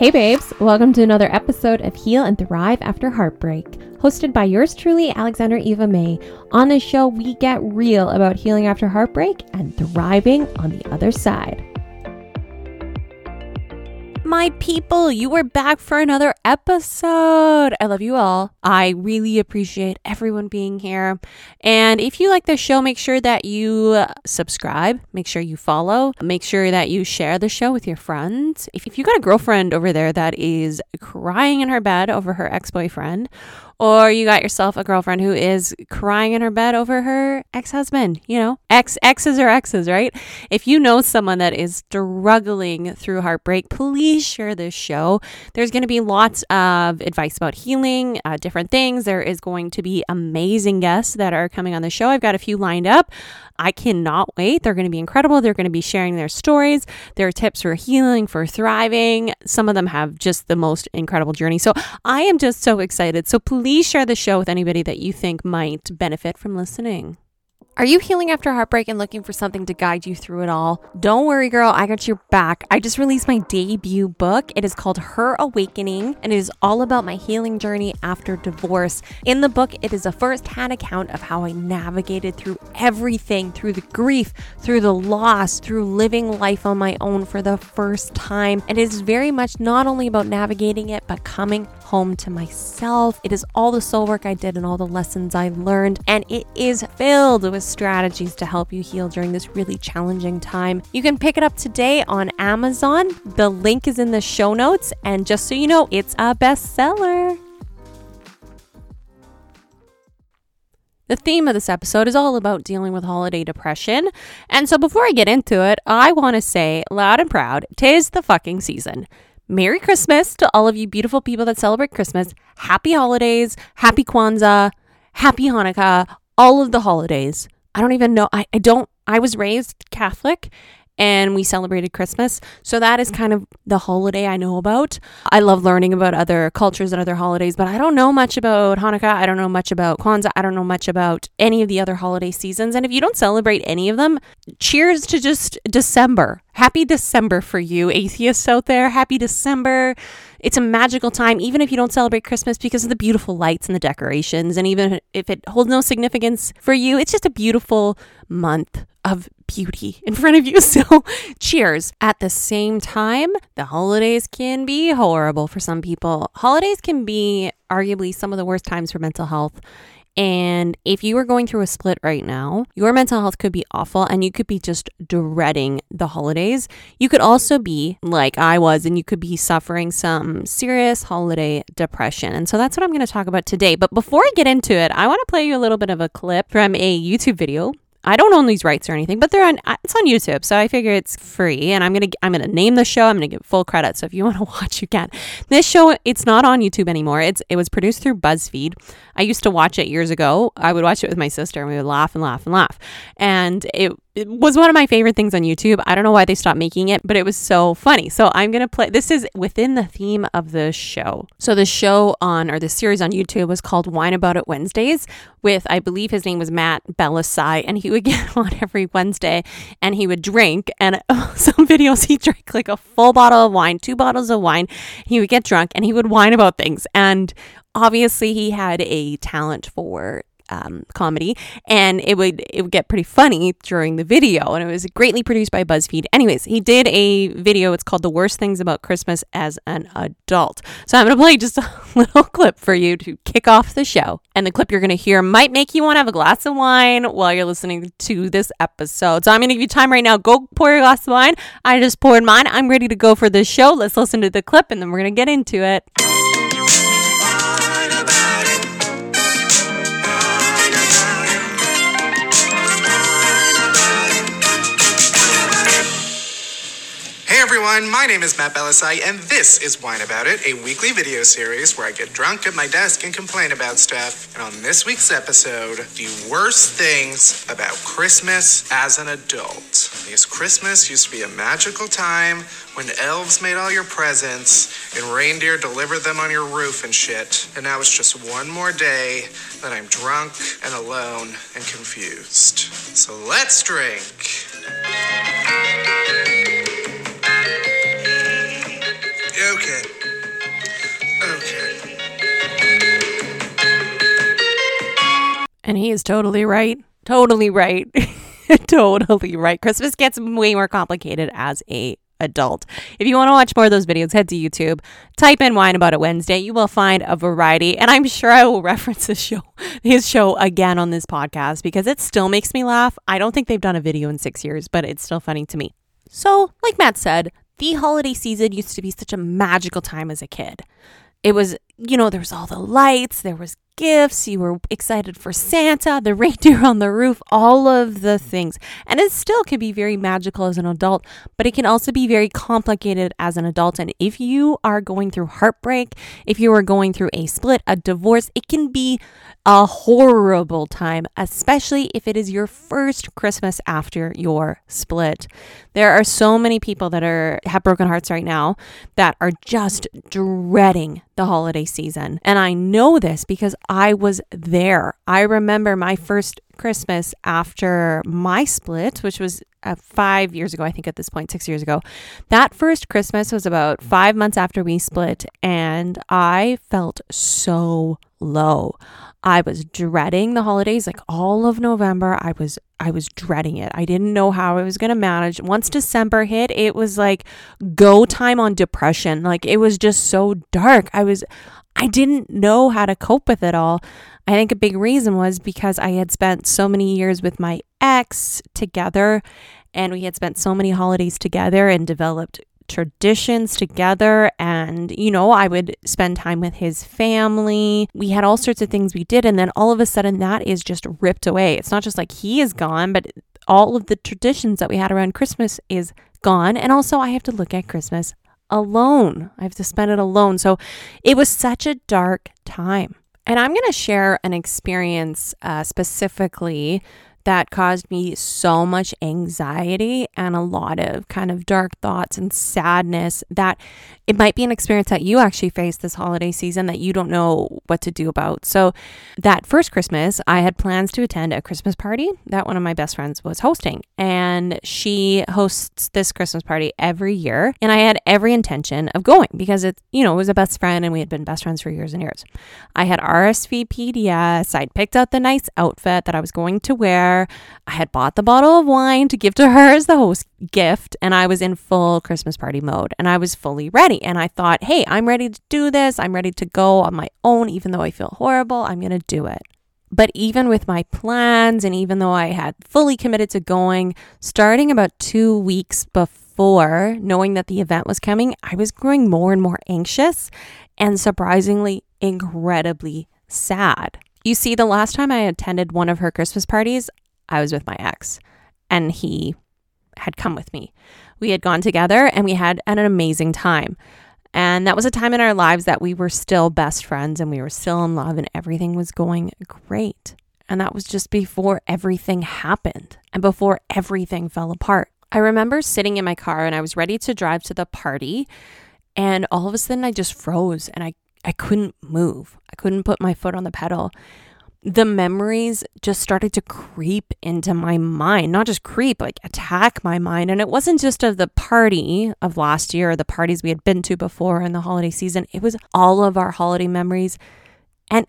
Hey, babes, welcome to another episode of Heal and Thrive After Heartbreak, hosted by yours truly, Alexandra Eva May. On this show, we get real about healing after heartbreak and thriving on the other side. My people, you are back for another episode. I love you all. I really appreciate everyone being here. And if you like the show, make sure that you uh, subscribe, make sure you follow, make sure that you share the show with your friends. If, if you got a girlfriend over there that is crying in her bed over her ex boyfriend, or you got yourself a girlfriend who is crying in her bed over her ex husband, you know, ex exes or exes, right? If you know someone that is struggling through heartbreak, please share this show. There's going to be lots of advice about healing, uh, different things. There is going to be amazing guests that are coming on the show. I've got a few lined up. I cannot wait. They're going to be incredible. They're going to be sharing their stories, their tips for healing, for thriving. Some of them have just the most incredible journey. So I am just so excited. So please share the show with anybody that you think might benefit from listening. Are you healing after heartbreak and looking for something to guide you through it all? Don't worry, girl, I got your back. I just released my debut book. It is called Her Awakening, and it is all about my healing journey after divorce. In the book, it is a first hand account of how I navigated through everything through the grief, through the loss, through living life on my own for the first time. And it is very much not only about navigating it, but coming home to myself. It is all the soul work I did and all the lessons I learned, and it is filled with strategies to help you heal during this really challenging time. You can pick it up today on Amazon. The link is in the show notes, and just so you know, it's a bestseller. The theme of this episode is all about dealing with holiday depression. And so before I get into it, I want to say loud and proud, tis the fucking season. Merry Christmas to all of you beautiful people that celebrate Christmas. Happy holidays, happy Kwanzaa, happy Hanukkah, all of the holidays. I don't even know. I, I don't, I was raised Catholic and we celebrated Christmas. So that is kind of the holiday I know about. I love learning about other cultures and other holidays, but I don't know much about Hanukkah. I don't know much about Kwanzaa. I don't know much about any of the other holiday seasons. And if you don't celebrate any of them, cheers to just December. Happy December for you, atheists out there. Happy December. It's a magical time, even if you don't celebrate Christmas because of the beautiful lights and the decorations. And even if it holds no significance for you, it's just a beautiful month of beauty in front of you. So, cheers. At the same time, the holidays can be horrible for some people. Holidays can be arguably some of the worst times for mental health. And if you are going through a split right now, your mental health could be awful and you could be just dreading the holidays. You could also be like I was, and you could be suffering some serious holiday depression. And so that's what I'm going to talk about today. But before I get into it, I want to play you a little bit of a clip from a YouTube video I don't own these rights or anything, but they're on uh, it's on YouTube, so I figure it's free and I'm to I'm to name the show. I'm to give full credit. So if you want to watch, you can. This show it's not on YouTube anymore. It's it was produced through BuzzFeed. I used to watch it years ago. I would watch it with my sister and we would laugh and laugh and laugh. And it it was one of my favorite things on YouTube. I don't know why they stopped making it, but it was so funny. So I'm going to play this is within the theme of the show. So the show on or the series on YouTube was called Wine About It Wednesdays with I believe his name was Matt Bellassai and he would get on every Wednesday and he would drink and some videos he drank like a full bottle of wine, two bottles of wine. He would get drunk and he would whine about things and obviously he had a talent for um, comedy, and it would it would get pretty funny during the video, and it was greatly produced by BuzzFeed. Anyways, he did a video. It's called "The Worst Things About Christmas as an Adult." So I'm gonna play just a little clip for you to kick off the show, and the clip you're gonna hear might make you want to have a glass of wine while you're listening to this episode. So I'm gonna give you time right now. Go pour your glass of wine. I just poured mine. I'm ready to go for this show. Let's listen to the clip, and then we're gonna get into it. Everyone, my name is Matt Bellassai, and this is Wine About It, a weekly video series where I get drunk at my desk and complain about stuff. And on this week's episode, the worst things about Christmas as an adult. Because Christmas used to be a magical time when elves made all your presents and reindeer delivered them on your roof and shit. And now it's just one more day that I'm drunk and alone and confused. So let's drink. Okay. Okay. And he is totally right. Totally right. totally right. Christmas gets way more complicated as a adult. If you want to watch more of those videos, head to YouTube, type in Wine About It Wednesday. You will find a variety. And I'm sure I will reference this show, his show again on this podcast because it still makes me laugh. I don't think they've done a video in six years, but it's still funny to me. So, like Matt said, the holiday season used to be such a magical time as a kid. It was, you know, there was all the lights, there was gifts, you were excited for Santa, the reindeer on the roof, all of the things. And it still can be very magical as an adult, but it can also be very complicated as an adult. And if you are going through heartbreak, if you are going through a split, a divorce, it can be a horrible time, especially if it is your first Christmas after your split. There are so many people that are have broken hearts right now that are just dreading the holiday season. And I know this because I was there. I remember my first Christmas after my split, which was uh, five years ago, I think at this point, six years ago. That first Christmas was about five months after we split, and I felt so low. I was dreading the holidays like all of November. I was I was dreading it. I didn't know how I was going to manage. Once December hit, it was like go time on depression. Like it was just so dark. I was I didn't know how to cope with it all. I think a big reason was because I had spent so many years with my ex together and we had spent so many holidays together and developed traditions together and you know I would spend time with his family. We had all sorts of things we did and then all of a sudden that is just ripped away. It's not just like he is gone, but all of the traditions that we had around Christmas is gone and also I have to look at Christmas alone. I have to spend it alone. So it was such a dark time. And I'm going to share an experience uh, specifically that caused me so much anxiety and a lot of kind of dark thoughts and sadness that it might be an experience that you actually face this holiday season that you don't know what to do about. So, that first Christmas, I had plans to attend a Christmas party that one of my best friends was hosting. And she hosts this Christmas party every year. And I had every intention of going because it, you know, it was a best friend and we had been best friends for years and years. I had RSVP'd, yes. I'd picked out the nice outfit that I was going to wear. I had bought the bottle of wine to give to her as the host gift. And I was in full Christmas party mode and I was fully ready. And I thought, hey, I'm ready to do this. I'm ready to go on my own, even though I feel horrible. I'm going to do it. But even with my plans, and even though I had fully committed to going, starting about two weeks before knowing that the event was coming, I was growing more and more anxious and surprisingly, incredibly sad. You see, the last time I attended one of her Christmas parties, I was with my ex, and he had come with me. We had gone together and we had an amazing time. And that was a time in our lives that we were still best friends and we were still in love and everything was going great. And that was just before everything happened and before everything fell apart. I remember sitting in my car and I was ready to drive to the party. And all of a sudden, I just froze and I, I couldn't move. I couldn't put my foot on the pedal the memories just started to creep into my mind, not just creep, like attack my mind. And it wasn't just of the party of last year or the parties we had been to before in the holiday season, it was all of our holiday memories. And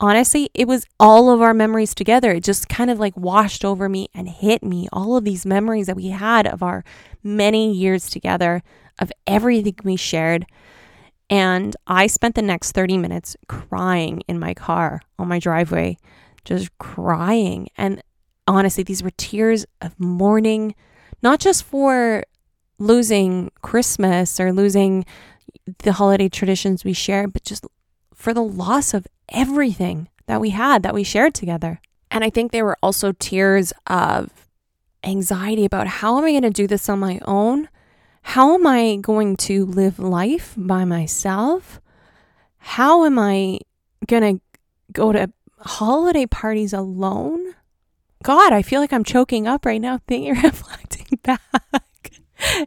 honestly, it was all of our memories together. It just kind of like washed over me and hit me. All of these memories that we had of our many years together, of everything we shared. And I spent the next 30 minutes crying in my car on my driveway, just crying. And honestly, these were tears of mourning, not just for losing Christmas or losing the holiday traditions we share, but just for the loss of everything that we had that we shared together. And I think there were also tears of anxiety about how am I going to do this on my own? How am I going to live life by myself? How am I going to go to holiday parties alone? God, I feel like I'm choking up right now thinking reflecting back.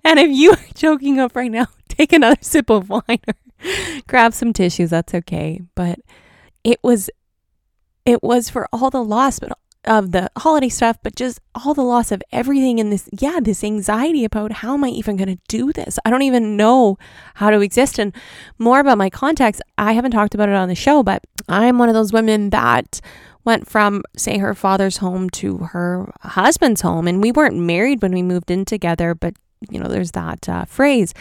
and if you are choking up right now, take another sip of wine or grab some tissues. That's okay. But it was it was for all the loss, but of the holiday stuff, but just all the loss of everything in this, yeah, this anxiety about how am I even going to do this? I don't even know how to exist. And more about my context, I haven't talked about it on the show, but I'm one of those women that went from, say, her father's home to her husband's home. And we weren't married when we moved in together, but, you know, there's that uh, phrase.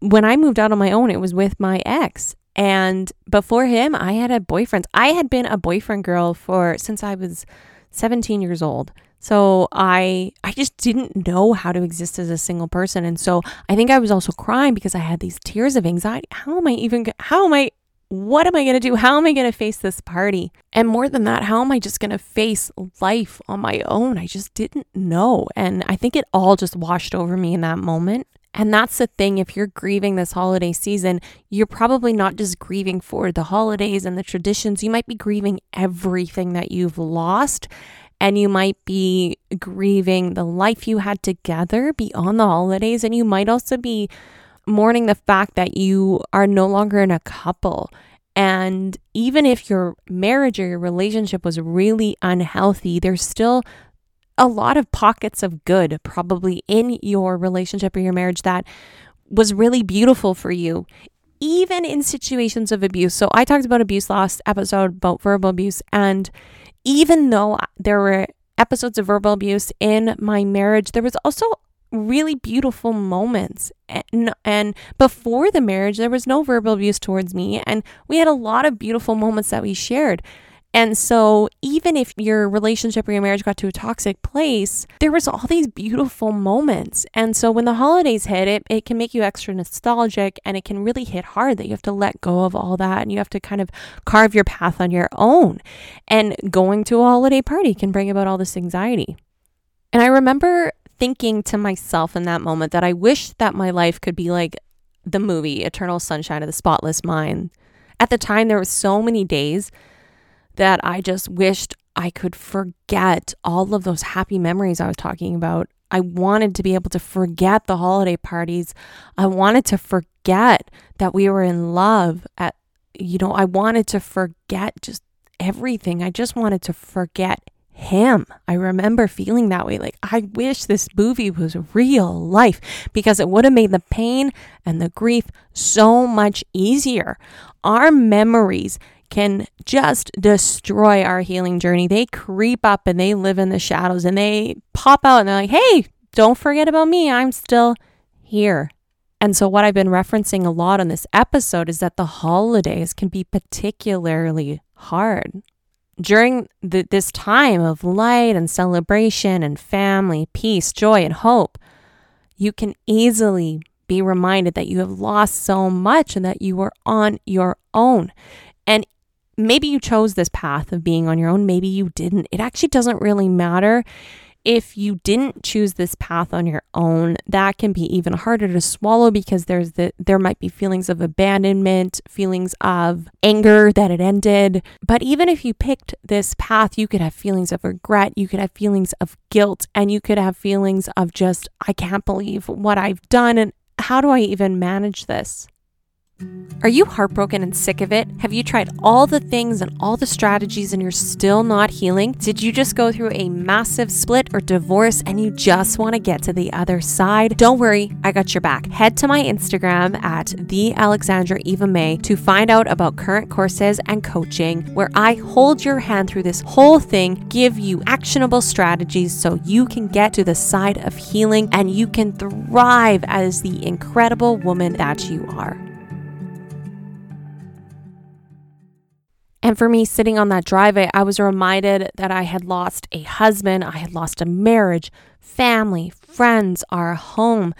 When I moved out on my own, it was with my ex. And before him, I had a boyfriend. I had been a boyfriend girl for since I was 17 years old. So I I just didn't know how to exist as a single person. And so I think I was also crying because I had these tears of anxiety. How am I even how am I what am I going to do? How am I going to face this party? And more than that, how am I just going to face life on my own? I just didn't know. And I think it all just washed over me in that moment. And that's the thing. If you're grieving this holiday season, you're probably not just grieving for the holidays and the traditions. You might be grieving everything that you've lost. And you might be grieving the life you had together beyond the holidays. And you might also be mourning the fact that you are no longer in a couple. And even if your marriage or your relationship was really unhealthy, there's still a lot of pockets of good probably in your relationship or your marriage that was really beautiful for you, even in situations of abuse. So I talked about abuse last episode about verbal abuse. And even though there were episodes of verbal abuse in my marriage, there was also really beautiful moments. And, and before the marriage, there was no verbal abuse towards me. And we had a lot of beautiful moments that we shared. And so, even if your relationship or your marriage got to a toxic place, there was all these beautiful moments. And so, when the holidays hit, it, it can make you extra nostalgic and it can really hit hard that you have to let go of all that and you have to kind of carve your path on your own. And going to a holiday party can bring about all this anxiety. And I remember thinking to myself in that moment that I wish that my life could be like the movie Eternal Sunshine of the Spotless Mind. At the time, there were so many days that I just wished I could forget all of those happy memories I was talking about. I wanted to be able to forget the holiday parties. I wanted to forget that we were in love at you know, I wanted to forget just everything. I just wanted to forget him. I remember feeling that way. Like, I wish this movie was real life because it would have made the pain and the grief so much easier. Our memories can just destroy our healing journey. They creep up and they live in the shadows and they pop out and they're like, hey, don't forget about me. I'm still here. And so, what I've been referencing a lot on this episode is that the holidays can be particularly hard. During the, this time of light and celebration and family, peace, joy, and hope, you can easily be reminded that you have lost so much and that you were on your own. And maybe you chose this path of being on your own, maybe you didn't. It actually doesn't really matter. If you didn't choose this path on your own, that can be even harder to swallow because there's the there might be feelings of abandonment, feelings of anger that it ended. But even if you picked this path, you could have feelings of regret, you could have feelings of guilt, and you could have feelings of just I can't believe what I've done and how do I even manage this? Are you heartbroken and sick of it? Have you tried all the things and all the strategies and you're still not healing? Did you just go through a massive split or divorce and you just want to get to the other side? Don't worry, I got your back. Head to my Instagram at the Alexandra Eva May to find out about current courses and coaching where I hold your hand through this whole thing, give you actionable strategies so you can get to the side of healing and you can thrive as the incredible woman that you are. And for me, sitting on that driveway, I was reminded that I had lost a husband, I had lost a marriage, family, friends, our home,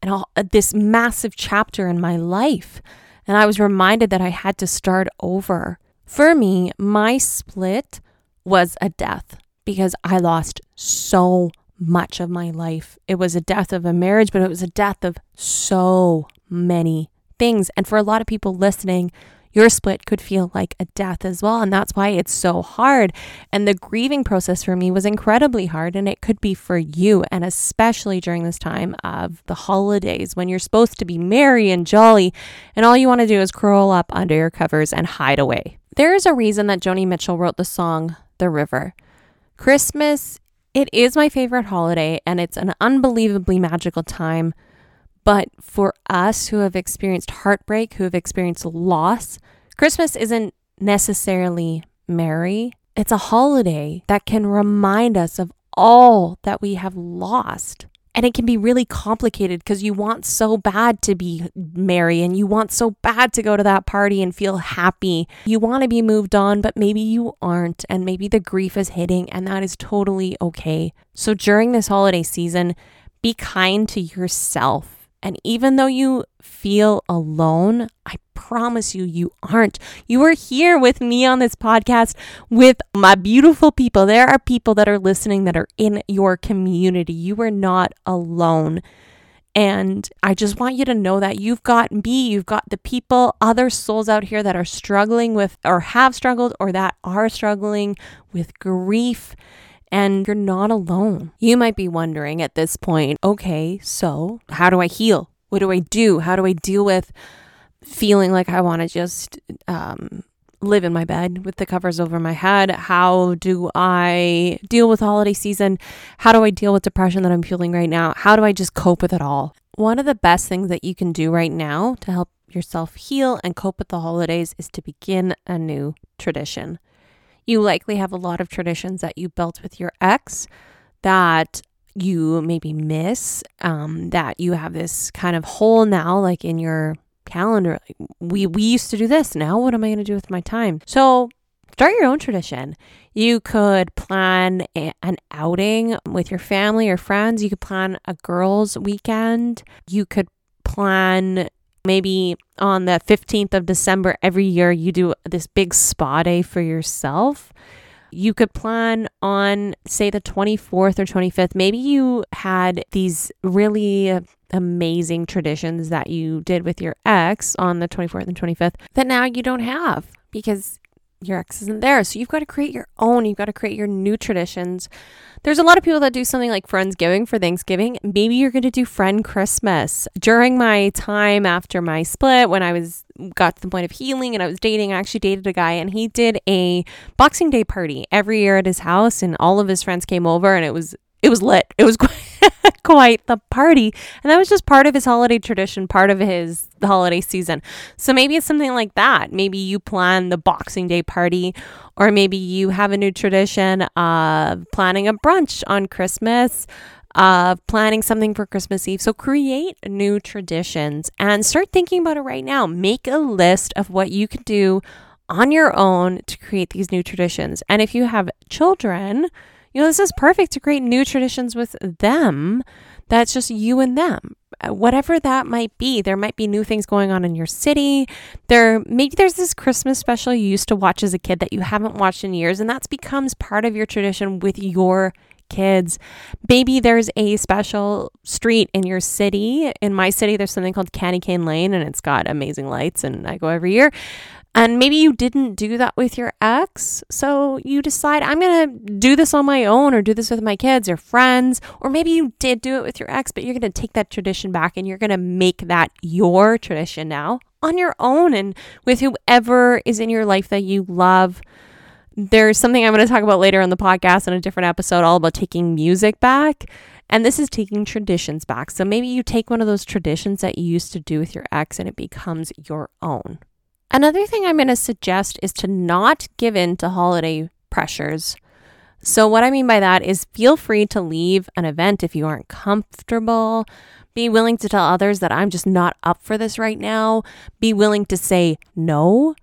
and all uh, this massive chapter in my life. And I was reminded that I had to start over. For me, my split was a death because I lost so much of my life. It was a death of a marriage, but it was a death of so many things. And for a lot of people listening, your split could feel like a death as well. And that's why it's so hard. And the grieving process for me was incredibly hard. And it could be for you. And especially during this time of the holidays when you're supposed to be merry and jolly. And all you want to do is curl up under your covers and hide away. There is a reason that Joni Mitchell wrote the song The River. Christmas, it is my favorite holiday and it's an unbelievably magical time. But for us who have experienced heartbreak, who have experienced loss, Christmas isn't necessarily merry. It's a holiday that can remind us of all that we have lost. And it can be really complicated because you want so bad to be merry and you want so bad to go to that party and feel happy. You want to be moved on, but maybe you aren't. And maybe the grief is hitting, and that is totally okay. So during this holiday season, be kind to yourself and even though you feel alone, I promise you, you aren't. You are here with me on this podcast with my beautiful people. There are people that are listening that are in your community. You are not alone. And I just want you to know that you've got me, you've got the people, other souls out here that are struggling with, or have struggled, or that are struggling with grief and you're not alone. You might be wondering at this point, okay, so how do I heal? What do I do? How do I deal with feeling like I want to just um, live in my bed with the covers over my head? How do I deal with holiday season? How do I deal with depression that I'm feeling right now? How do I just cope with it all? One of the best things that you can do right now to help yourself heal and cope with the holidays is to begin a new tradition. You likely have a lot of traditions that you built with your ex that you maybe miss, um, that you have this kind of hole now, like in your calendar. Like, we we used to do this. Now, what am I going to do with my time? So start your own tradition. You could plan a, an outing with your family or friends. You could plan a girls' weekend. You could plan maybe on the 15th of December every year, you do this big spa day for yourself. You could plan on, say, the 24th or 25th. Maybe you had these really amazing traditions that you did with your ex on the 24th and 25th that now you don't have because your ex isn't there. So you've got to create your own. You've got to create your new traditions. There's a lot of people that do something like Friendsgiving for Thanksgiving. Maybe you're going to do Friend Christmas. During my time after my split, when I was got to the point of healing and I was dating, I actually dated a guy and he did a Boxing Day party every year at his house and all of his friends came over and it was it was lit. It was quite the party. And that was just part of his holiday tradition, part of his holiday season. So maybe it's something like that. Maybe you plan the Boxing Day party, or maybe you have a new tradition of planning a brunch on Christmas. Of planning something for Christmas Eve. So create new traditions and start thinking about it right now. Make a list of what you can do on your own to create these new traditions. And if you have children, you know, this is perfect to create new traditions with them. That's just you and them. Uh, whatever that might be, there might be new things going on in your city. There maybe there's this Christmas special you used to watch as a kid that you haven't watched in years, and that becomes part of your tradition with your kids. Maybe there's a special street in your city. In my city, there's something called Candy Cane Lane, and it's got amazing lights, and I go every year. And maybe you didn't do that with your ex. So you decide, I'm going to do this on my own or do this with my kids or friends. Or maybe you did do it with your ex, but you're going to take that tradition back and you're going to make that your tradition now on your own and with whoever is in your life that you love. There's something I'm going to talk about later on the podcast in a different episode, all about taking music back. And this is taking traditions back. So maybe you take one of those traditions that you used to do with your ex and it becomes your own. Another thing I'm going to suggest is to not give in to holiday pressures. So, what I mean by that is feel free to leave an event if you aren't comfortable. Be willing to tell others that I'm just not up for this right now. Be willing to say no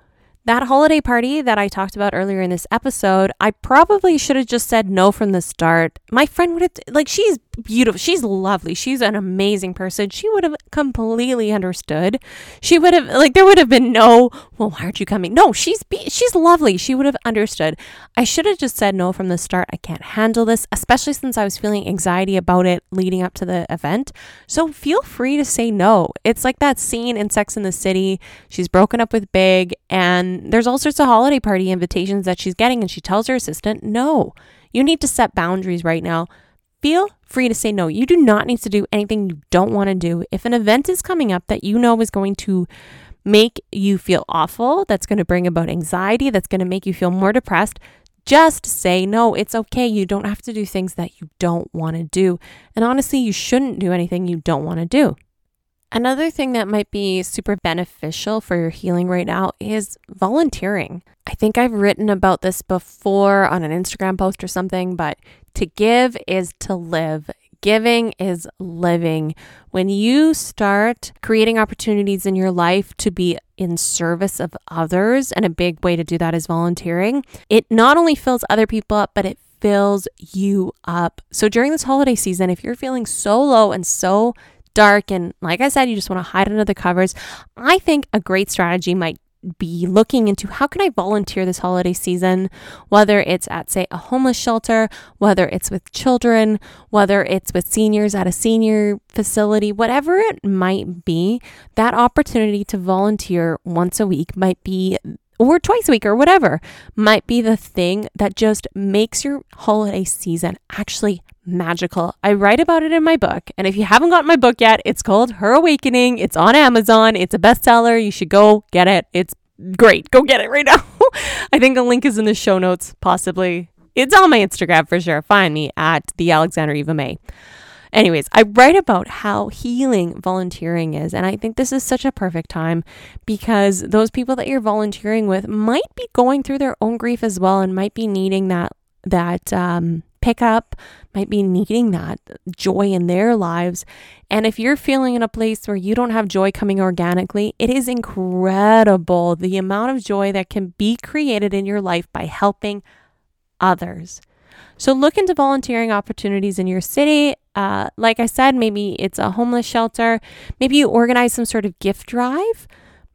that holiday party that I talked about earlier in this episode, I probably should have just said no from the start. My friend would have, like, she's beautiful. She's lovely. She's an amazing person. She would have completely understood. She would have, like, there would have been no, well, why aren't you coming? No, she's, be- she's lovely. She would have understood. I should have just said no from the start. I can't handle this, especially since I was feeling anxiety about it leading up to the event. So feel free to say no. It's like that scene in Sex in the City. She's broken up with Big and there's all sorts of holiday party invitations that she's getting, and she tells her assistant, no, you need to set boundaries right now. Feel free to say no. You do not need to do anything you don't want to do. If an event is coming up that you know is going to make you feel awful, that's going to bring about anxiety, that's going to make you feel more depressed, Just say no. It's okay. You don't have to do things that you don't want to do. And honestly, you shouldn't do anything you don't want to do. Another thing that might be super beneficial for your healing right now is volunteering. I think I've written about this before on an Instagram post or something, but to give is to live. Giving is living. When you start creating opportunities in your life to be in service of others, and a big way to do that is volunteering, it not only fills other people up, but it fills you up. So during this holiday season, if you're feeling so low and so dark and like I said, you just want to hide under the covers, I think a great strategy might be looking into how can I volunteer this holiday season, whether it's at, say, a homeless shelter, whether it's with children, whether it's with seniors at a senior facility, whatever it might be, that opportunity to volunteer once a week might be or twice a week or whatever might be the thing that just makes your holiday season actually magical. I write about it in my book. And if you haven't got my book yet, it's called Her Awakening. It's on Amazon. It's a bestseller. You should go get it. It's great. Go get it right now. I think a link is in the show notes, possibly. It's on my Instagram for sure. Find me at the Alexandra Eva May. Anyways, I write about how healing volunteering is. And I think this is such a perfect time because those people that you're volunteering with might be going through their own grief as well and might be needing that that um, pickup, might be needing that joy in their lives. And if you're feeling in a place where you don't have joy coming organically, it is incredible the amount of joy that can be created in your life by helping others. So look into volunteering opportunities in your city. Uh, like I said, maybe it's a homeless shelter. Maybe you organize some sort of gift drive.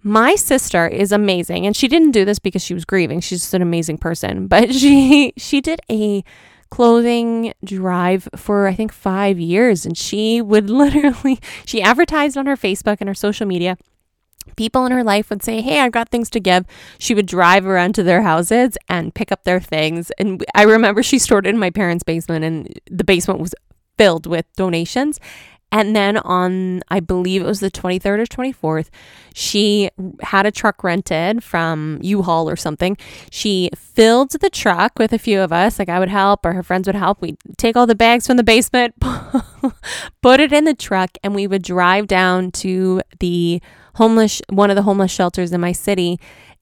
My sister is amazing, and she didn't do this because she was grieving. She's just an amazing person, but she she did a clothing drive for I think 5 years and she would literally she advertised on her Facebook and her social media people in her life would say, Hey, I've got things to give. She would drive around to their houses and pick up their things. And I remember she stored it in my parents' basement, and the basement was filled with donations. And then on, I believe it was the 23rd or 24th, she had a truck rented from U Haul or something. She filled the truck with a few of us, like I would help or her friends would help. We'd take all the bags from the basement, put it in the truck, and we would drive down to the homeless, one of the homeless shelters in my city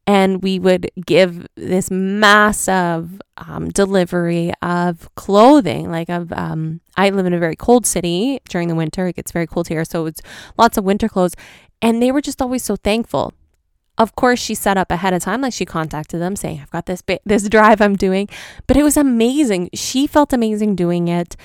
and we would give this massive um, delivery of clothing like of um, i live in a very cold city during the winter. It gets very cold here so it's lots of winter clothes. And they were just always so thankful. Of course she set up ahead of time like she contacted them saying i've got this this drive i'm doing. But it was amazing. She felt amazing doing it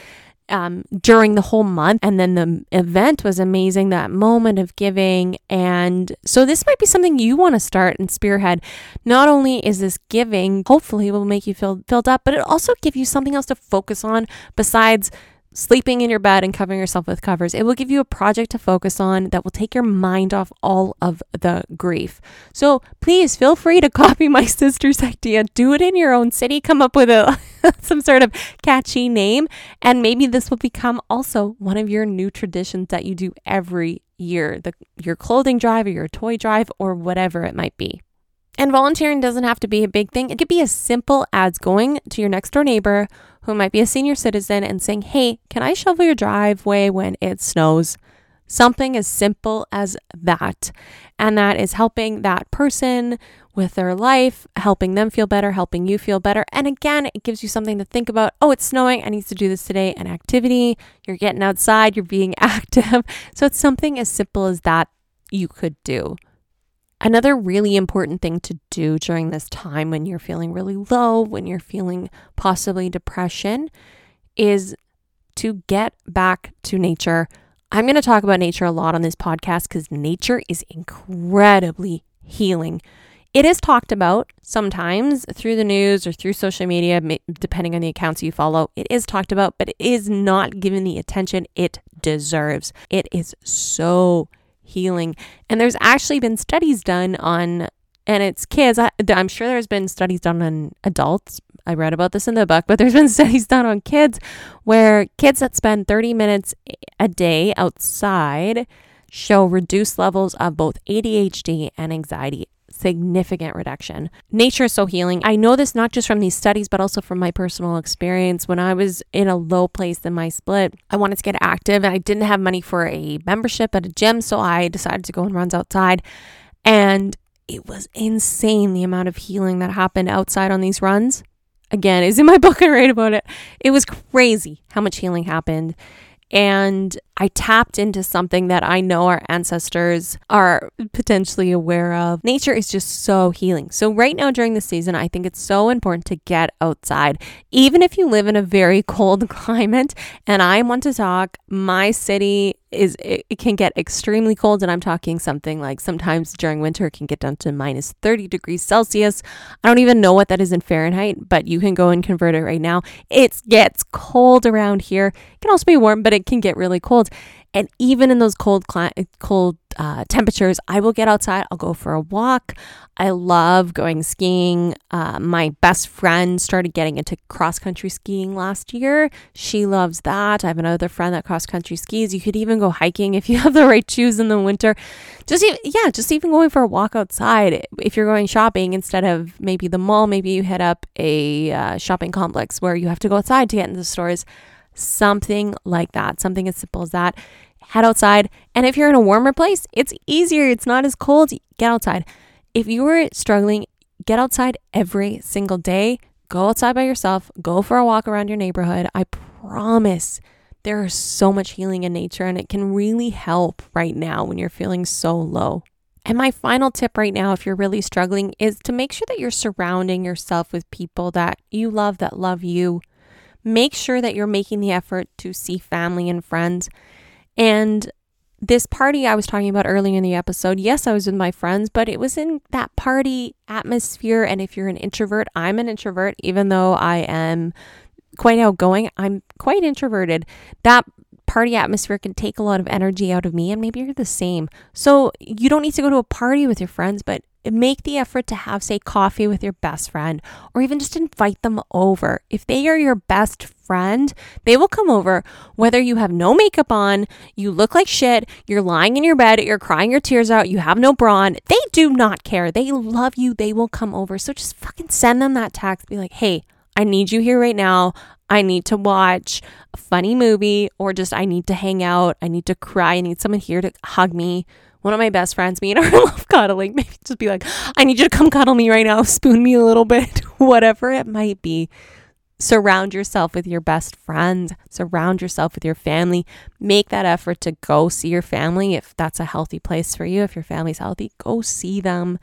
um, during the whole month. And then the event was amazing, that moment of giving. And so this might be something you want to start and spearhead. Not only is this giving, hopefully will make you feel filled up, but it also give you something else to focus on besides sleeping in your bed and covering yourself with covers. It will give you a project to focus on that will take your mind off all of the grief. So please feel free to copy my sister's idea. Do it in your own city. Come up with a some sort of catchy name, and maybe this will become also one of your new traditions that you do every year. The your clothing drive or your toy drive or whatever it might be. And volunteering doesn't have to be a big thing. It could be as simple as going to your next door neighbor who might be a senior citizen and saying, Hey, can I shovel your driveway when it snows? Something as simple as that. And that is helping that person with their life, helping them feel better, helping you feel better. And again, it gives you something to think about. Oh, it's snowing. I need to do this today. An activity. You're getting outside, you're being active. So it's something as simple as that you could do. Another really important thing to do during this time when you're feeling really low, when you're feeling possibly depression, is to get back to nature. I'm going to talk about nature a lot on this podcast because nature is incredibly healing. It is talked about sometimes through the news or through social media, depending on the accounts you follow. It is talked about, but it is not given the attention it deserves. It is so healing. And there's actually been studies done on, and it's kids. I, I'm sure there's been studies done on adults. I read about this in the book, but there's been studies done on kids where kids that spend 30 minutes a day outside show reduced levels of both ADHD and anxiety significant reduction. Nature is so healing. I know this not just from these studies, but also from my personal experience. When I was in a low place in my split, I wanted to get active and I didn't have money for a membership at a gym. So I decided to go on runs outside. And it was insane the amount of healing that happened outside on these runs. Again, is in my book. I write about it. It was crazy how much healing happened. And I tapped into something that I know our ancestors are potentially aware of. Nature is just so healing. So, right now during the season, I think it's so important to get outside, even if you live in a very cold climate. And I want to talk, my city is it, it, can get extremely cold and i'm talking something like sometimes during winter it can get down to minus 30 degrees celsius. I don't even know what that is in fahrenheit but you can go and convert it right now. It gets cold around here. It can also be warm but it can get really cold and even in those cold cold uh, temperatures, I will get outside. I'll go for a walk. I love going skiing. Uh, my best friend started getting into cross country skiing last year. She loves that. I have another friend that cross country skis. You could even go hiking if you have the right shoes in the winter. Just even, yeah, just even going for a walk outside. If you're going shopping instead of maybe the mall, maybe you hit up a uh, shopping complex where you have to go outside to get into the stores something like that, something as simple as that. Head outside. And if you're in a warmer place, it's easier. It's not as cold. Get outside. If you are struggling, get outside every single day. Go outside by yourself. Go for a walk around your neighborhood. I promise there is so much healing in nature and it can really help right now when you're feeling so low. And my final tip right now, if you're really struggling, is to make sure that you're surrounding yourself with people that you love, that love you make sure that you're making the effort to see family and friends. And this party I was talking about earlier in the episode, yes, I was with my friends, but it was in that party atmosphere. And if you're an introvert, I'm an introvert, even though I am quite outgoing, I'm quite introverted. That party atmosphere can take a lot of energy out of me, and maybe you're the same. So you don't need to go to a party with your friends, but make the effort to have, say, coffee with your best friend, or even just invite them over. If they are your best friend, they will come over whether you have no makeup on, you look like shit, you're lying in your bed, you're crying your tears out, you have no bra on. They do not care. They love you. They will come over. So just fucking send them that text. Be like, hey, I need you here right now. I need to watch a funny movie or just I need to hang out. I need to cry. I need someone here to hug me. One of my best friends, me and her love cuddling. Maybe just be like, I need you to come cuddle me right now, spoon me a little bit, whatever it might be. Surround yourself with your best friends, surround yourself with your family. Make that effort to go see your family if that's a healthy place for you. If your family's healthy, go see them.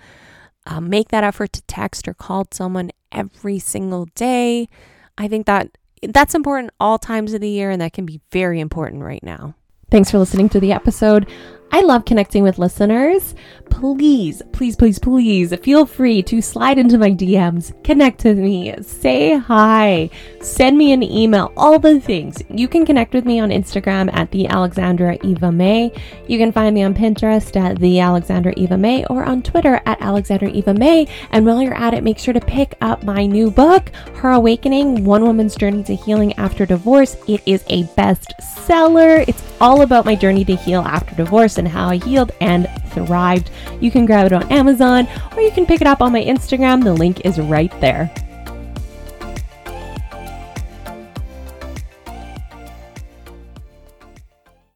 Uh, make that effort to text or call someone every single day. I think that that's important all times of the year, and that can be very important right now. Thanks for listening to the episode. I love connecting with listeners. Please, please, please, please feel free to slide into my DMs, connect with me, say hi, send me an email, all the things. You can connect with me on Instagram at the Alexandra Eva May. You can find me on Pinterest at the Alexandra Eva May or on Twitter at Alexandra Eva May. And while you're at it, make sure to pick up my new book, Her Awakening One Woman's Journey to Healing After Divorce. It is a bestseller. It's all about my journey to heal after divorce and how I healed and thrived. You can grab it on Amazon or you can pick it up on my Instagram. The link is right there.